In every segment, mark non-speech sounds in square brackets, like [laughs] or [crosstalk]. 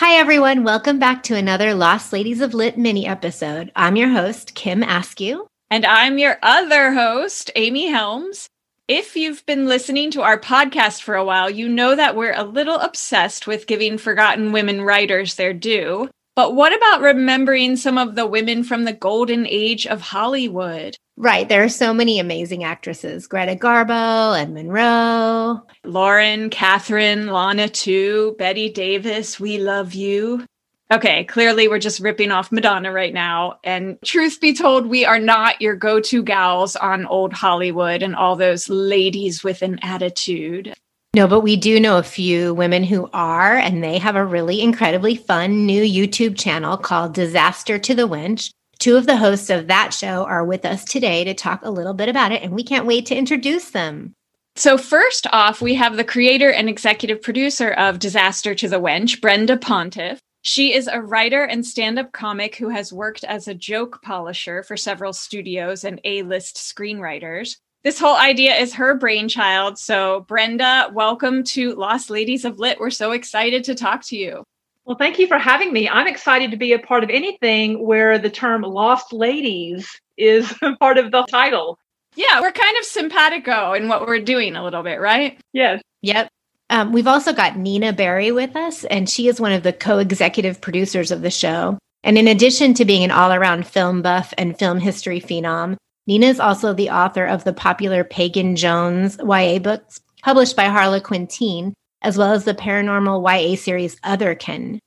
Hi, everyone. Welcome back to another Lost Ladies of Lit mini episode. I'm your host, Kim Askew. And I'm your other host, Amy Helms. If you've been listening to our podcast for a while, you know that we're a little obsessed with giving forgotten women writers their due. But what about remembering some of the women from the golden age of Hollywood? Right. There are so many amazing actresses Greta Garbo and Monroe. Lauren, Catherine, Lana, too, Bette Davis, we love you. Okay, clearly we're just ripping off Madonna right now. And truth be told, we are not your go to gals on old Hollywood and all those ladies with an attitude. No, but we do know a few women who are, and they have a really incredibly fun new YouTube channel called Disaster to the Wench. Two of the hosts of that show are with us today to talk a little bit about it, and we can't wait to introduce them. So, first off, we have the creator and executive producer of Disaster to the Wench, Brenda Pontiff. She is a writer and stand up comic who has worked as a joke polisher for several studios and A list screenwriters. This whole idea is her brainchild. So, Brenda, welcome to Lost Ladies of Lit. We're so excited to talk to you. Well, thank you for having me. I'm excited to be a part of anything where the term lost ladies is [laughs] part of the title. Yeah, we're kind of simpatico in what we're doing a little bit, right? Yes. Yep. Um, we've also got Nina Berry with us, and she is one of the co executive producers of the show. And in addition to being an all around film buff and film history phenom, Nina is also the author of the popular Pagan Jones YA books published by Harlequin Teen, as well as the paranormal YA series Otherkin.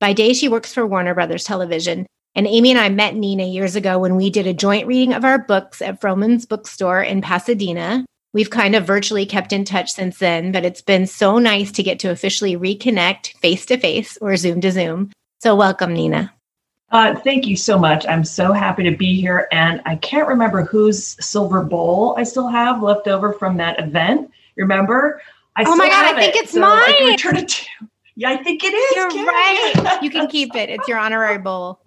By day, she works for Warner Brothers Television, and Amy and I met Nina years ago when we did a joint reading of our books at Vroman's bookstore in Pasadena. We've kind of virtually kept in touch since then, but it's been so nice to get to officially reconnect face to face or Zoom to Zoom. So, welcome, Nina. Uh, thank you so much. I'm so happy to be here. And I can't remember whose silver bowl I still have left over from that event. Remember? I oh my God, I think it, it's so mine. I can return it to Yeah, I think it is. You're Kim. right. You can keep it. It's your [laughs] honorary bowl.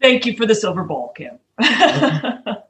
Thank you for the silver bowl, Kim. [laughs]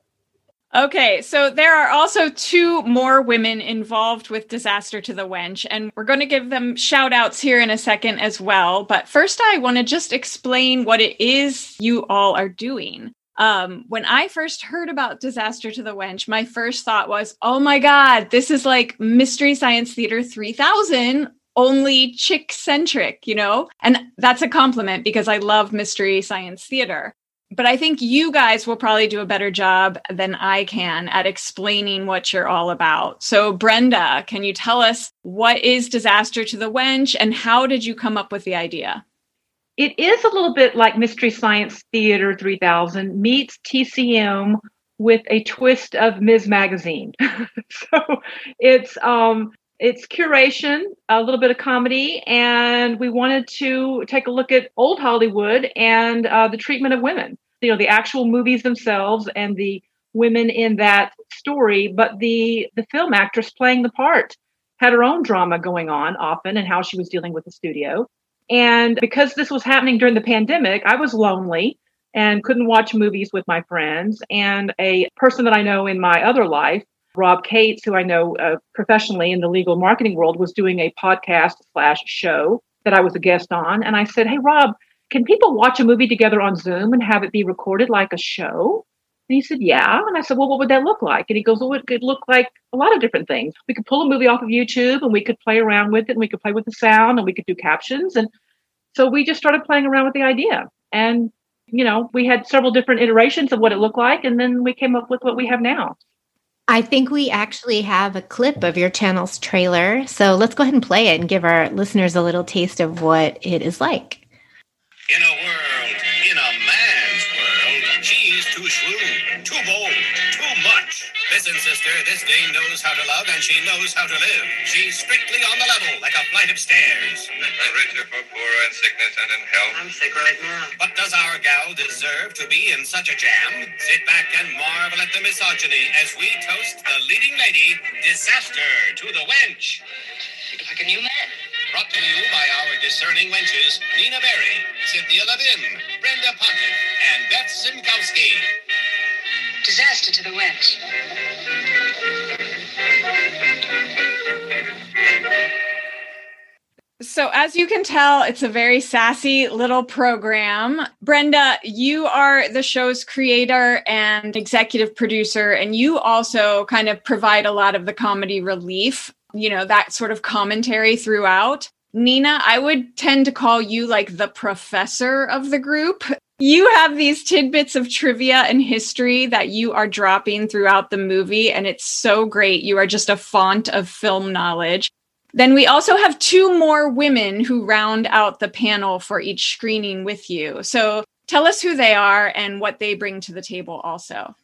Okay, so there are also two more women involved with Disaster to the Wench, and we're going to give them shout outs here in a second as well. But first, I want to just explain what it is you all are doing. Um, when I first heard about Disaster to the Wench, my first thought was, oh my God, this is like Mystery Science Theater 3000, only chick centric, you know? And that's a compliment because I love Mystery Science Theater but I think you guys will probably do a better job than I can at explaining what you're all about. So, Brenda, can you tell us what is Disaster to the Wench and how did you come up with the idea? It is a little bit like Mystery Science Theater 3000 meets TCM with a twist of Ms. Magazine. [laughs] so, it's um it's curation, a little bit of comedy, and we wanted to take a look at old Hollywood and uh, the treatment of women. You know, the actual movies themselves and the women in that story, but the the film actress playing the part had her own drama going on often and how she was dealing with the studio. And because this was happening during the pandemic, I was lonely and couldn't watch movies with my friends. And a person that I know in my other life Rob Cates, who I know uh, professionally in the legal marketing world, was doing a podcast slash show that I was a guest on. And I said, Hey, Rob, can people watch a movie together on Zoom and have it be recorded like a show? And he said, Yeah. And I said, Well, what would that look like? And he goes, Well, it could look like a lot of different things. We could pull a movie off of YouTube and we could play around with it and we could play with the sound and we could do captions. And so we just started playing around with the idea. And, you know, we had several different iterations of what it looked like. And then we came up with what we have now. I think we actually have a clip of your channel's trailer. So let's go ahead and play it and give our listeners a little taste of what it is like. Too shrewd, too bold, too much. Listen, sister, this dame knows how to love and she knows how to live. She's strictly on the level, like a flight of stairs. [laughs] Richer for poorer in sickness and in health. I'm sick right now. But does our gal deserve to be in such a jam? Sit back and marvel at the misogyny as we toast the leading lady, Disaster to the Wench. She's like a new man. Discerning wenches, Nina Berry, Cynthia Levin, Brenda Pontiff, and Beth Szymkowski. Disaster to the Wench. So, as you can tell, it's a very sassy little program. Brenda, you are the show's creator and executive producer, and you also kind of provide a lot of the comedy relief, you know, that sort of commentary throughout. Nina, I would tend to call you like the professor of the group. You have these tidbits of trivia and history that you are dropping throughout the movie, and it's so great. You are just a font of film knowledge. Then we also have two more women who round out the panel for each screening with you. So tell us who they are and what they bring to the table also.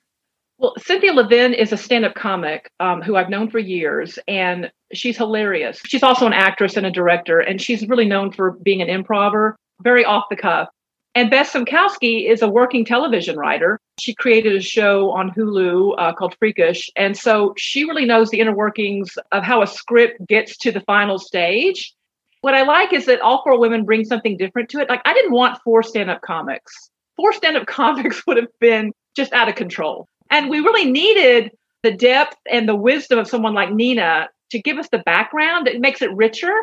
Well, Cynthia Levin is a stand up comic um, who I've known for years, and she's hilarious. She's also an actress and a director, and she's really known for being an improver, very off the cuff. And Beth Szymkowski is a working television writer. She created a show on Hulu uh, called Freakish. And so she really knows the inner workings of how a script gets to the final stage. What I like is that all four women bring something different to it. Like, I didn't want four stand up comics. Four stand up [laughs] comics would have been just out of control. And we really needed the depth and the wisdom of someone like Nina to give us the background. It makes it richer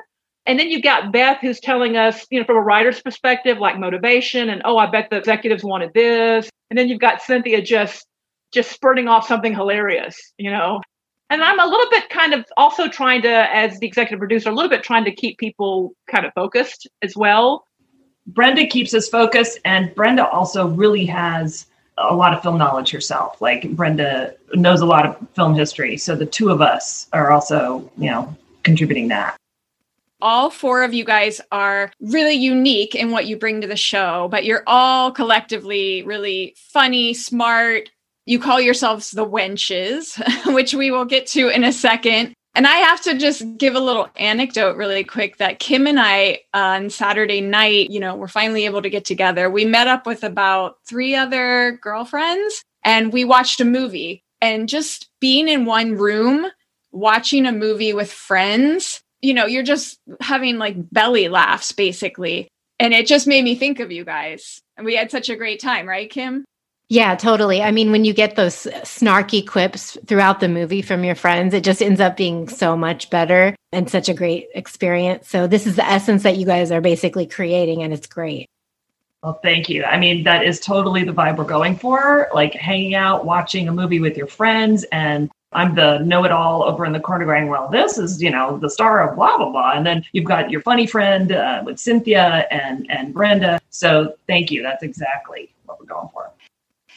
and then you've got Beth who's telling us, you know, from a writer's perspective, like motivation and, oh, I bet the executives wanted this. And then you've got Cynthia just just spurting off something hilarious, you know. And I'm a little bit kind of also trying to, as the executive producer, a little bit trying to keep people kind of focused as well. Brenda keeps us focused, and Brenda also really has a lot of film knowledge herself. Like Brenda knows a lot of film history, so the two of us are also, you know, contributing that all four of you guys are really unique in what you bring to the show, but you're all collectively really funny, smart. You call yourselves the wenches, [laughs] which we will get to in a second. And I have to just give a little anecdote really quick that Kim and I uh, on Saturday night, you know, we're finally able to get together. We met up with about three other girlfriends and we watched a movie. And just being in one room, watching a movie with friends you know, you're just having like belly laughs basically. And it just made me think of you guys. And we had such a great time, right, Kim? Yeah, totally. I mean, when you get those snarky quips throughout the movie from your friends, it just ends up being so much better and such a great experience. So, this is the essence that you guys are basically creating, and it's great. Well, thank you. I mean, that is totally the vibe we're going for like hanging out, watching a movie with your friends, and I'm the know it all over in the corner going, well, this is, you know, the star of blah, blah, blah. And then you've got your funny friend uh, with Cynthia and, and Brenda. So thank you. That's exactly what we're going for.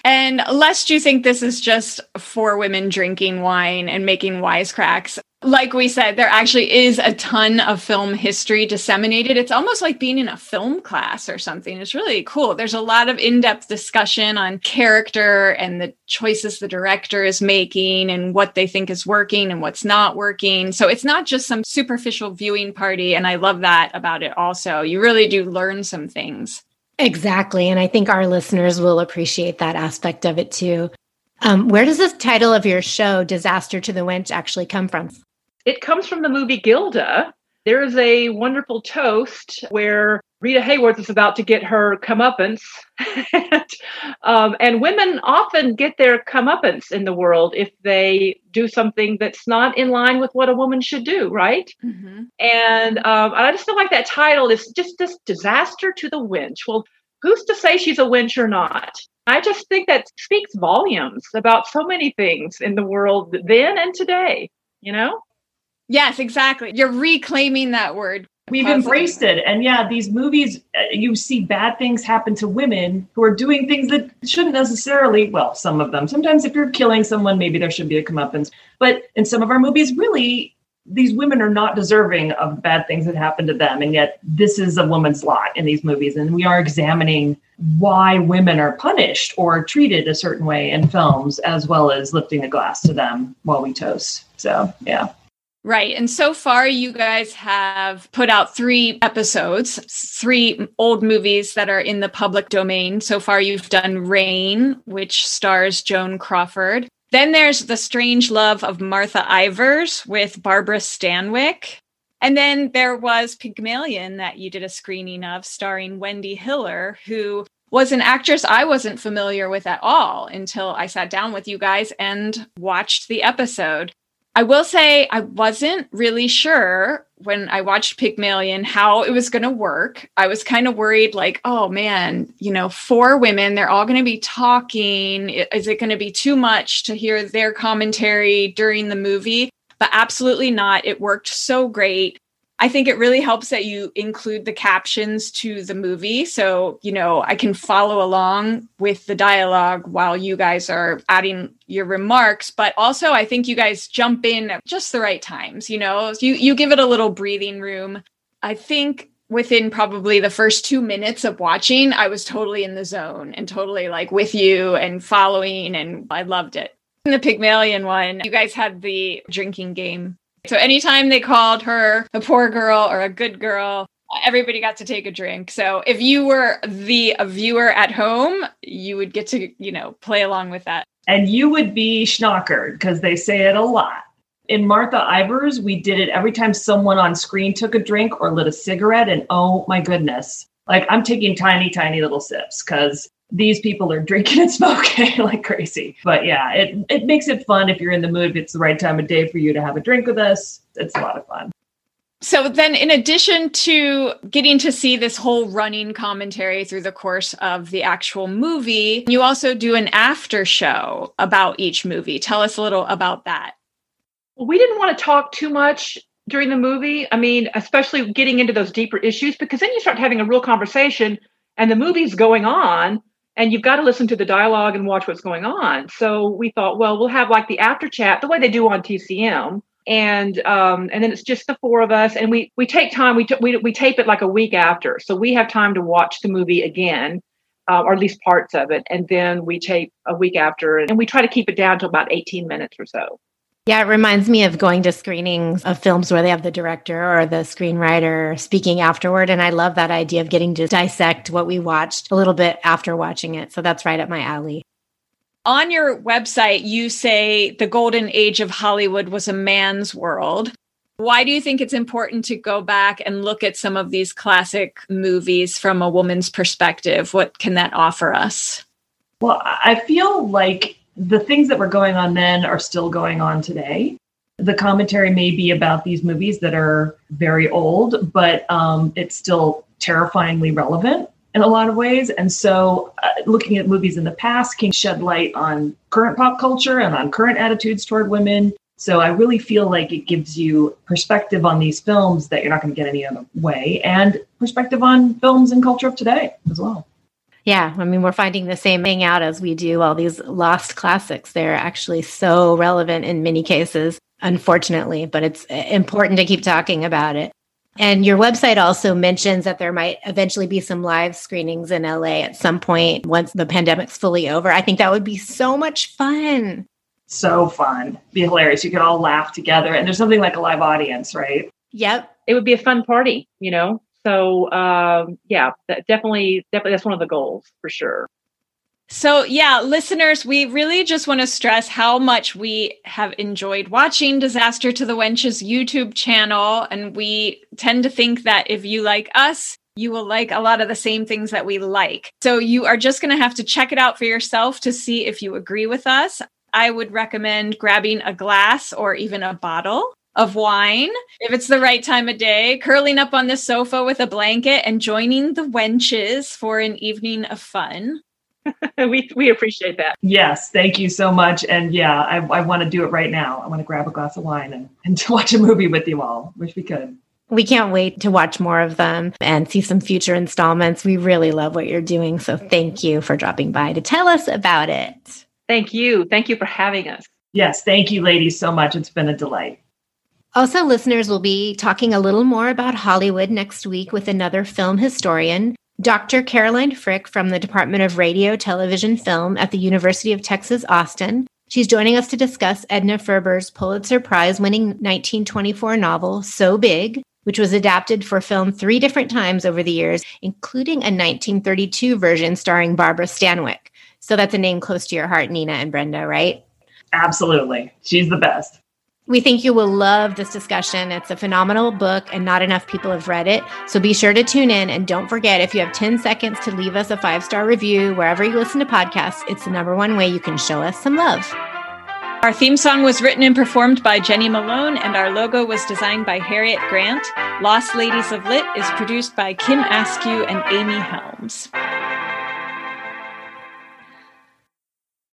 And lest you think this is just for women drinking wine and making wisecracks, like we said, there actually is a ton of film history disseminated. It's almost like being in a film class or something. It's really cool. There's a lot of in depth discussion on character and the choices the director is making and what they think is working and what's not working. So it's not just some superficial viewing party. And I love that about it also. You really do learn some things. Exactly. And I think our listeners will appreciate that aspect of it too. Um, where does this title of your show, Disaster to the Wench, actually come from? It comes from the movie Gilda. There is a wonderful toast where Rita Hayworth is about to get her comeuppance. and, [laughs] um, and women often get their comeuppance in the world if they do something that's not in line with what a woman should do, right? Mm-hmm. And um, I just feel like that title is just this disaster to the wench. Well, who's to say she's a wench or not? I just think that speaks volumes about so many things in the world then and today, you know? Yes, exactly. You're reclaiming that word. We've embraced it. And yeah, these movies, uh, you see bad things happen to women who are doing things that shouldn't necessarily, well, some of them. Sometimes if you're killing someone, maybe there should be a comeuppance. But in some of our movies, really, these women are not deserving of bad things that happen to them. And yet, this is a woman's lot in these movies. And we are examining why women are punished or treated a certain way in films, as well as lifting a glass to them while we toast. So, yeah. Right. And so far, you guys have put out three episodes, three old movies that are in the public domain. So far, you've done Rain, which stars Joan Crawford. Then there's The Strange Love of Martha Ivers with Barbara Stanwyck. And then there was Pygmalion that you did a screening of, starring Wendy Hiller, who was an actress I wasn't familiar with at all until I sat down with you guys and watched the episode. I will say I wasn't really sure when I watched Pygmalion how it was going to work. I was kind of worried, like, oh man, you know, four women, they're all going to be talking. Is it going to be too much to hear their commentary during the movie? But absolutely not. It worked so great. I think it really helps that you include the captions to the movie. So, you know, I can follow along with the dialogue while you guys are adding your remarks. But also, I think you guys jump in at just the right times. You know, you, you give it a little breathing room. I think within probably the first two minutes of watching, I was totally in the zone and totally like with you and following. And I loved it. In the Pygmalion one, you guys had the drinking game so anytime they called her a poor girl or a good girl, everybody got to take a drink. So if you were the viewer at home, you would get to, you know, play along with that. And you would be schnockered because they say it a lot. In Martha Ivers, we did it every time someone on screen took a drink or lit a cigarette. And oh my goodness, like I'm taking tiny, tiny little sips because these people are drinking and [laughs] smoking like crazy. But yeah, it, it makes it fun if you're in the mood, if it's the right time of day for you to have a drink with us. It's a lot of fun. So then in addition to getting to see this whole running commentary through the course of the actual movie, you also do an after show about each movie. Tell us a little about that. We didn't want to talk too much during the movie. I mean, especially getting into those deeper issues because then you start having a real conversation and the movie's going on and you've got to listen to the dialogue and watch what's going on. So we thought, well, we'll have like the after chat, the way they do on TCM, and um, and then it's just the four of us, and we we take time. We t- we we tape it like a week after, so we have time to watch the movie again, uh, or at least parts of it, and then we tape a week after, and we try to keep it down to about eighteen minutes or so. Yeah, it reminds me of going to screenings of films where they have the director or the screenwriter speaking afterward. And I love that idea of getting to dissect what we watched a little bit after watching it. So that's right up my alley. On your website, you say the golden age of Hollywood was a man's world. Why do you think it's important to go back and look at some of these classic movies from a woman's perspective? What can that offer us? Well, I feel like the things that were going on then are still going on today. The commentary may be about these movies that are very old, but um, it's still terrifyingly relevant in a lot of ways. And so, uh, looking at movies in the past can shed light on current pop culture and on current attitudes toward women. So, I really feel like it gives you perspective on these films that you're not going to get any other way, and perspective on films and culture of today as well. Yeah, I mean, we're finding the same thing out as we do all these lost classics. They're actually so relevant in many cases, unfortunately, but it's important to keep talking about it. And your website also mentions that there might eventually be some live screenings in LA at some point once the pandemic's fully over. I think that would be so much fun. So fun. Be hilarious. You could all laugh together. And there's something like a live audience, right? Yep. It would be a fun party, you know? So um, yeah, definitely, definitely that's one of the goals for sure. So, yeah, listeners, we really just want to stress how much we have enjoyed watching Disaster to the Wenches YouTube channel. And we tend to think that if you like us, you will like a lot of the same things that we like. So, you are just going to have to check it out for yourself to see if you agree with us. I would recommend grabbing a glass or even a bottle of wine if it's the right time of day, curling up on the sofa with a blanket and joining the wenches for an evening of fun. [laughs] we we appreciate that. Yes, thank you so much. And yeah, I, I want to do it right now. I want to grab a glass of wine and, and [laughs] to watch a movie with you all. Wish we could. We can't wait to watch more of them and see some future installments. We really love what you're doing. So thank you for dropping by to tell us about it. Thank you. Thank you for having us. Yes, thank you, ladies, so much. It's been a delight. Also, listeners will be talking a little more about Hollywood next week with another film historian, Dr. Caroline Frick from the Department of Radio, Television, Film at the University of Texas, Austin. She's joining us to discuss Edna Ferber's Pulitzer Prize winning 1924 novel, So Big, which was adapted for film three different times over the years, including a 1932 version starring Barbara Stanwyck. So that's a name close to your heart, Nina and Brenda, right? Absolutely. She's the best. We think you will love this discussion. It's a phenomenal book, and not enough people have read it. So be sure to tune in. And don't forget, if you have 10 seconds to leave us a five star review wherever you listen to podcasts, it's the number one way you can show us some love. Our theme song was written and performed by Jenny Malone, and our logo was designed by Harriet Grant. Lost Ladies of Lit is produced by Kim Askew and Amy Helms.